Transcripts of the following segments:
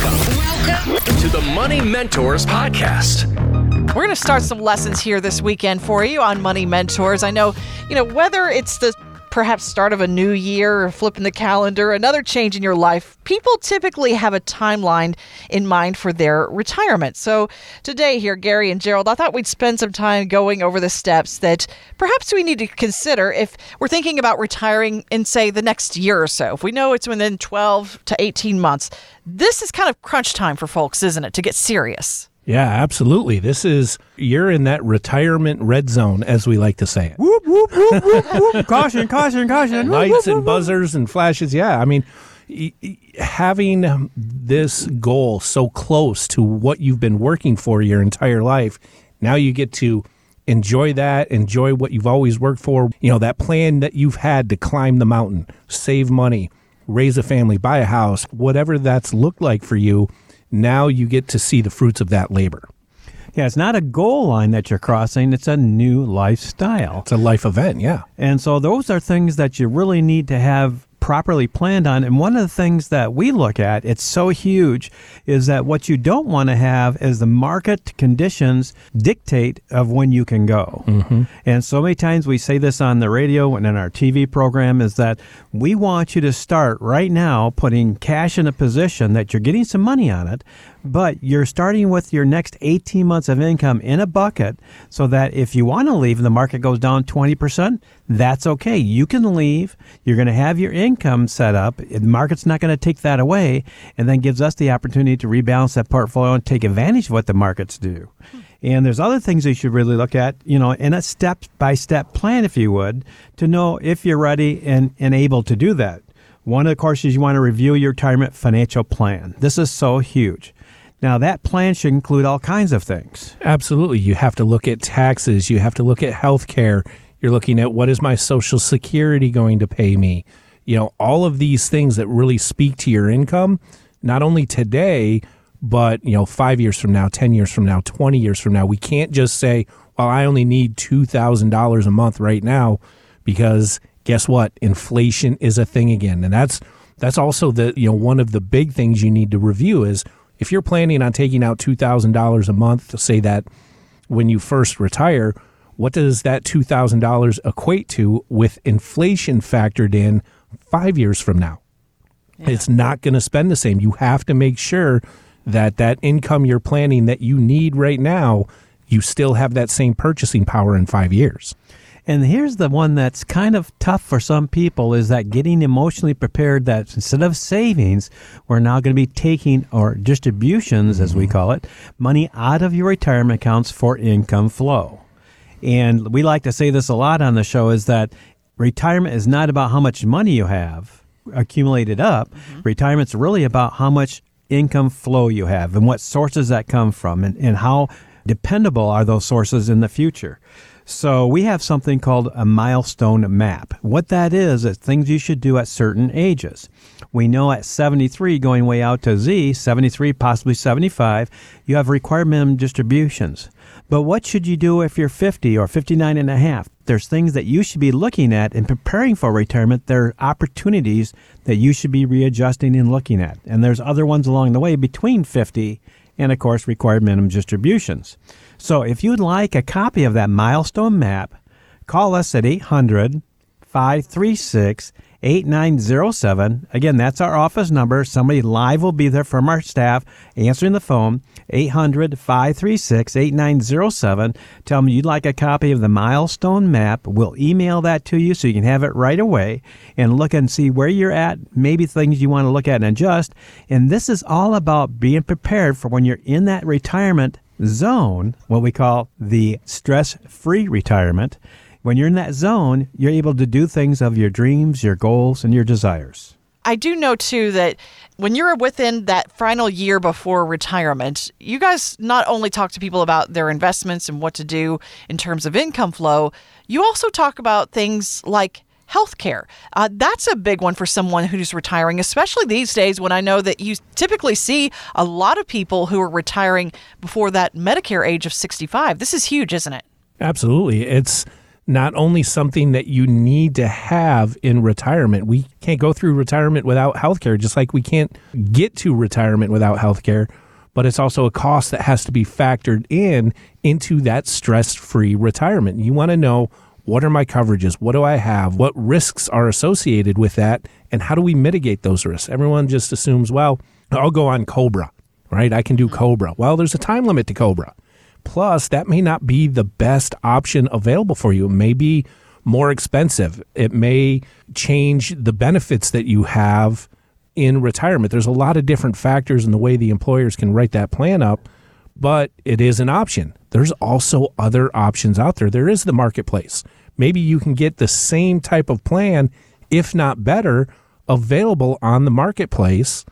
Welcome, welcome to the Money Mentors Podcast. We're going to start some lessons here this weekend for you on Money Mentors. I know, you know, whether it's the perhaps start of a new year or flipping the calendar, another change in your life, people typically have a timeline in mind for their retirement. So today here, Gary and Gerald, I thought we'd spend some time going over the steps that perhaps we need to consider if we're thinking about retiring in, say, the next year or so. If we know it's within 12 to 18 months, this is kind of crunch time for folks, isn't it, to get serious? Yeah, absolutely. This is you're in that retirement red zone, as we like to say it. Whoop, whoop, whoop, whoop, whoop. Caution, caution, caution. Lights and buzzers and flashes. Yeah, I mean, y- y- having this goal so close to what you've been working for your entire life, now you get to enjoy that, enjoy what you've always worked for. You know, that plan that you've had to climb the mountain, save money, raise a family, buy a house, whatever that's looked like for you now you get to see the fruits of that labor. Yeah, it's not a goal line that you're crossing, it's a new lifestyle. It's a life event, yeah. And so those are things that you really need to have properly planned on. And one of the things that we look at, it's so huge, is that what you don't want to have is the market conditions dictate of when you can go. Mm-hmm. And so many times we say this on the radio and in our TV program is that we want you to start right now putting cash in a position that you're getting some money on it, but you're starting with your next 18 months of income in a bucket so that if you want to leave and the market goes down 20%, that's okay. You can leave. You're going to have your income set up. The market's not going to take that away and then gives us the opportunity to rebalance that portfolio and take advantage of what the markets do. Hmm. And there's other things you should really look at, you know, in a step by step plan, if you would, to know if you're ready and, and able to do that. One of the courses you want to review your retirement financial plan. This is so huge. Now, that plan should include all kinds of things. Absolutely. You have to look at taxes, you have to look at health care. You're looking at what is my social security going to pay me? You know, all of these things that really speak to your income, not only today, but, you know, five years from now, 10 years from now, 20 years from now. We can't just say, well, I only need $2,000 a month right now because guess what? Inflation is a thing again. And that's, that's also the, you know, one of the big things you need to review is if you're planning on taking out $2,000 a month, to say that when you first retire, what does that $2,000 equate to with inflation factored in five years from now? Yeah. It's not going to spend the same. You have to make sure that that income you're planning that you need right now, you still have that same purchasing power in five years. And here's the one that's kind of tough for some people is that getting emotionally prepared that instead of savings, we're now going to be taking or distributions, mm-hmm. as we mm-hmm. call it, money out of your retirement accounts for income flow. And we like to say this a lot on the show is that retirement is not about how much money you have accumulated up. Mm-hmm. Retirement's really about how much income flow you have and what sources that come from and, and how dependable are those sources in the future. So we have something called a milestone map. What that is, is things you should do at certain ages. We know at 73, going way out to Z, 73, possibly 75, you have required minimum distributions. But what should you do if you're 50 or 59 and a half? There's things that you should be looking at and preparing for retirement. There are opportunities that you should be readjusting and looking at. And there's other ones along the way between 50 and, of course, required minimum distributions. So if you'd like a copy of that milestone map, call us at 800 536 8907. Again, that's our office number. Somebody live will be there from our staff answering the phone. 800 536 8907. Tell them you'd like a copy of the milestone map. We'll email that to you so you can have it right away and look and see where you're at, maybe things you want to look at and adjust. And this is all about being prepared for when you're in that retirement zone, what we call the stress free retirement. When you're in that zone, you're able to do things of your dreams, your goals, and your desires. I do know too that when you're within that final year before retirement, you guys not only talk to people about their investments and what to do in terms of income flow, you also talk about things like healthcare. Uh, that's a big one for someone who's retiring, especially these days when I know that you typically see a lot of people who are retiring before that Medicare age of 65. This is huge, isn't it? Absolutely. It's not only something that you need to have in retirement. We can't go through retirement without healthcare, just like we can't get to retirement without healthcare. But it's also a cost that has to be factored in into that stress free retirement. You want to know what are my coverages? What do I have? What risks are associated with that? And how do we mitigate those risks? Everyone just assumes, well, I'll go on Cobra, right? I can do mm-hmm. Cobra. Well, there's a time limit to Cobra. Plus, that may not be the best option available for you. It may be more expensive. It may change the benefits that you have in retirement. There's a lot of different factors in the way the employers can write that plan up, but it is an option. There's also other options out there. There is the marketplace maybe you can get the same type of plan, if not better, available on the marketplace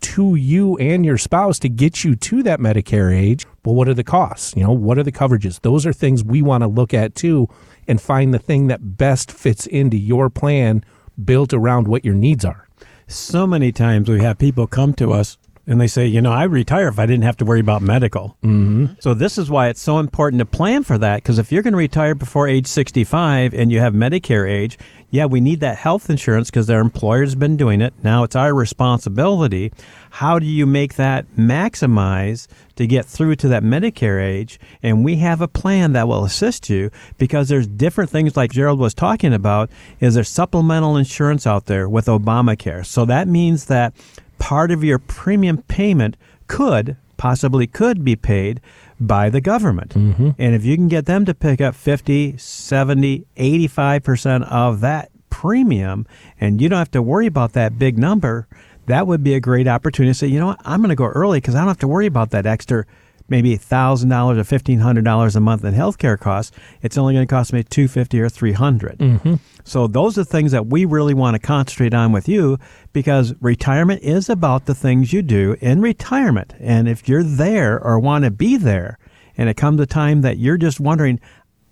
to you and your spouse to get you to that Medicare age. But what are the costs? You know, what are the coverages? Those are things we want to look at too and find the thing that best fits into your plan built around what your needs are. So many times we have people come to us and they say, you know, I'd retire if I didn't have to worry about medical. Mm-hmm. So this is why it's so important to plan for that. Because if you're going to retire before age 65 and you have Medicare age, yeah, we need that health insurance because their employer's been doing it. Now it's our responsibility. How do you make that maximize to get through to that Medicare age? And we have a plan that will assist you because there's different things like Gerald was talking about. Is there supplemental insurance out there with Obamacare? So that means that part of your premium payment could possibly could be paid by the government. Mm-hmm. And if you can get them to pick up 50, 70, 85% of that premium and you don't have to worry about that big number, that would be a great opportunity to say, you know what, I'm going to go early because I don't have to worry about that extra maybe $1,000 or $1,500 a month in healthcare costs. It's only going to cost me 250 or 300 mm-hmm. So those are things that we really want to concentrate on with you because retirement is about the things you do in retirement. And if you're there or want to be there, and it comes a time that you're just wondering,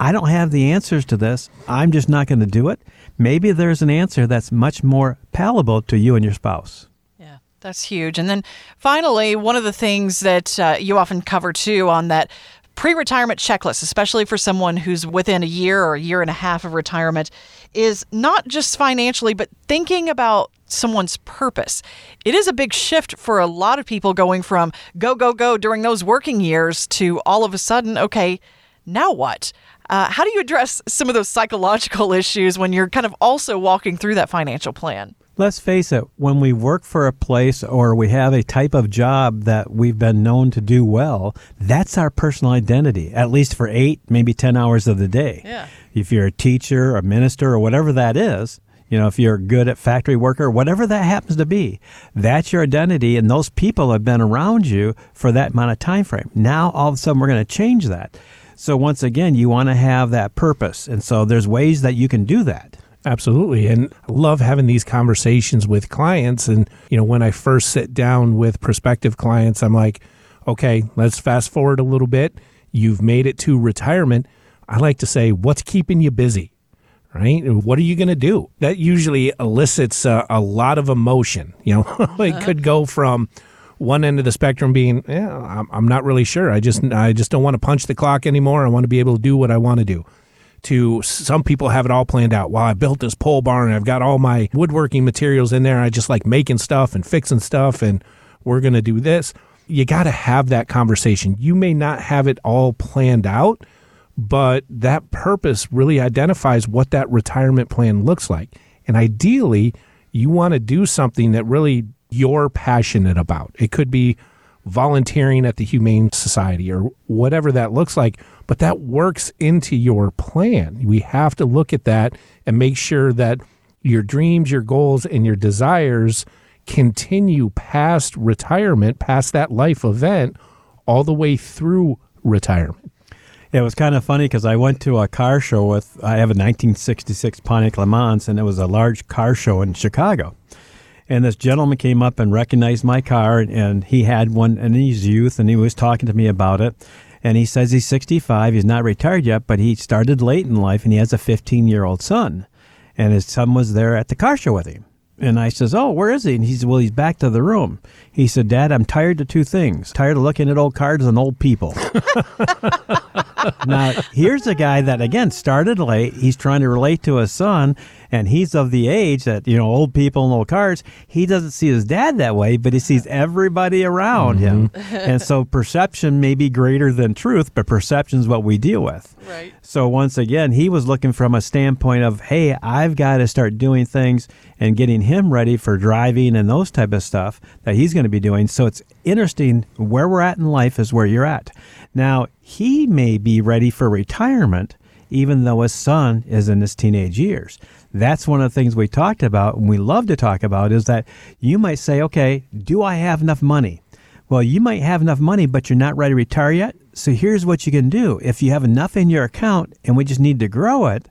I don't have the answers to this, I'm just not going to do it, maybe there's an answer that's much more palatable to you and your spouse. That's huge. And then finally, one of the things that uh, you often cover too on that pre retirement checklist, especially for someone who's within a year or a year and a half of retirement, is not just financially, but thinking about someone's purpose. It is a big shift for a lot of people going from go, go, go during those working years to all of a sudden, okay, now what? Uh, how do you address some of those psychological issues when you're kind of also walking through that financial plan? Let's face it, when we work for a place or we have a type of job that we've been known to do well, that's our personal identity, at least for eight, maybe 10 hours of the day. Yeah. If you're a teacher, a minister, or whatever that is, you know, if you're good at factory worker, whatever that happens to be, that's your identity, and those people have been around you for that amount of time frame. Now, all of a sudden, we're going to change that. So once again, you want to have that purpose, and so there's ways that you can do that. Absolutely. And I love having these conversations with clients. And, you know, when I first sit down with prospective clients, I'm like, okay, let's fast forward a little bit. You've made it to retirement. I like to say, what's keeping you busy? Right? What are you going to do? That usually elicits a, a lot of emotion. You know, it could go from one end of the spectrum being, yeah, I'm, not really sure. I just, I just don't want to punch the clock anymore. I want to be able to do what I want to do to some people have it all planned out. Well, I built this pole barn. I've got all my woodworking materials in there. I just like making stuff and fixing stuff, and we're going to do this. You got to have that conversation. You may not have it all planned out, but that purpose really identifies what that retirement plan looks like. And ideally, you want to do something that really you're passionate about. It could be volunteering at the Humane Society or whatever that looks like, but that works into your plan. We have to look at that and make sure that your dreams, your goals, and your desires continue past retirement, past that life event, all the way through retirement. It was kind of funny because I went to a car show with, I have a 1966 Pontiac Le Mans, and it was a large car show in Chicago. And this gentleman came up and recognized my car, and he had one in his youth, and he was talking to me about it. And he says he's 65. He's not retired yet, but he started late in life and he has a 15 year old son. And his son was there at the car show with him. And I says, "Oh, where is he?" And he says, "Well, he's back to the room." He said, "Dad, I'm tired of two things: tired of looking at old cards and old people." now, here's a guy that again started late. He's trying to relate to his son, and he's of the age that you know old people and old cards. He doesn't see his dad that way, but he sees everybody around him, mm-hmm. and so perception may be greater than truth, but perception is what we deal with. Right. So once again, he was looking from a standpoint of, hey, I've got to start doing things and getting him ready for driving and those type of stuff that he's going to be doing. So it's interesting where we're at in life is where you're at. Now, he may be ready for retirement even though his son is in his teenage years. That's one of the things we talked about and we love to talk about is that you might say, okay, do I have enough money? Well, you might have enough money, but you're not ready to retire yet. So here's what you can do. If you have enough in your account and we just need to grow it,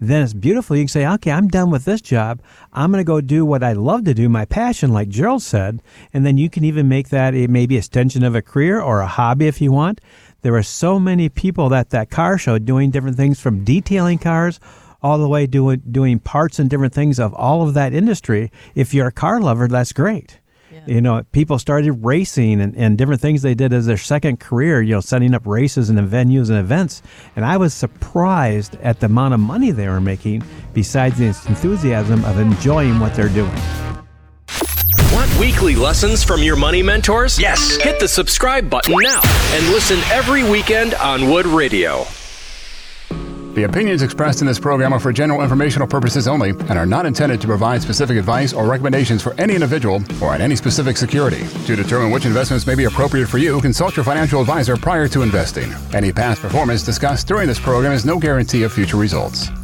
then it's beautiful. You can say, okay, I'm done with this job. I'm going to go do what I love to do, my passion, like Gerald said. And then you can even make that a, maybe extension of a career or a hobby if you want. There are so many people at that car show doing different things from detailing cars all the way doing doing parts and different things of all of that industry. If you're a car lover, that's great. You know, people started racing and, and different things they did as their second career, you know, setting up races and venues and events. And I was surprised at the amount of money they were making, besides the enthusiasm of enjoying what they're doing. Want weekly lessons from your money mentors? Yes. Hit the subscribe button now and listen every weekend on Wood Radio. The opinions expressed in this program are for general informational purposes only and are not intended to provide specific advice or recommendations for any individual or on any specific security. To determine which investments may be appropriate for you, consult your financial advisor prior to investing. Any past performance discussed during this program is no guarantee of future results.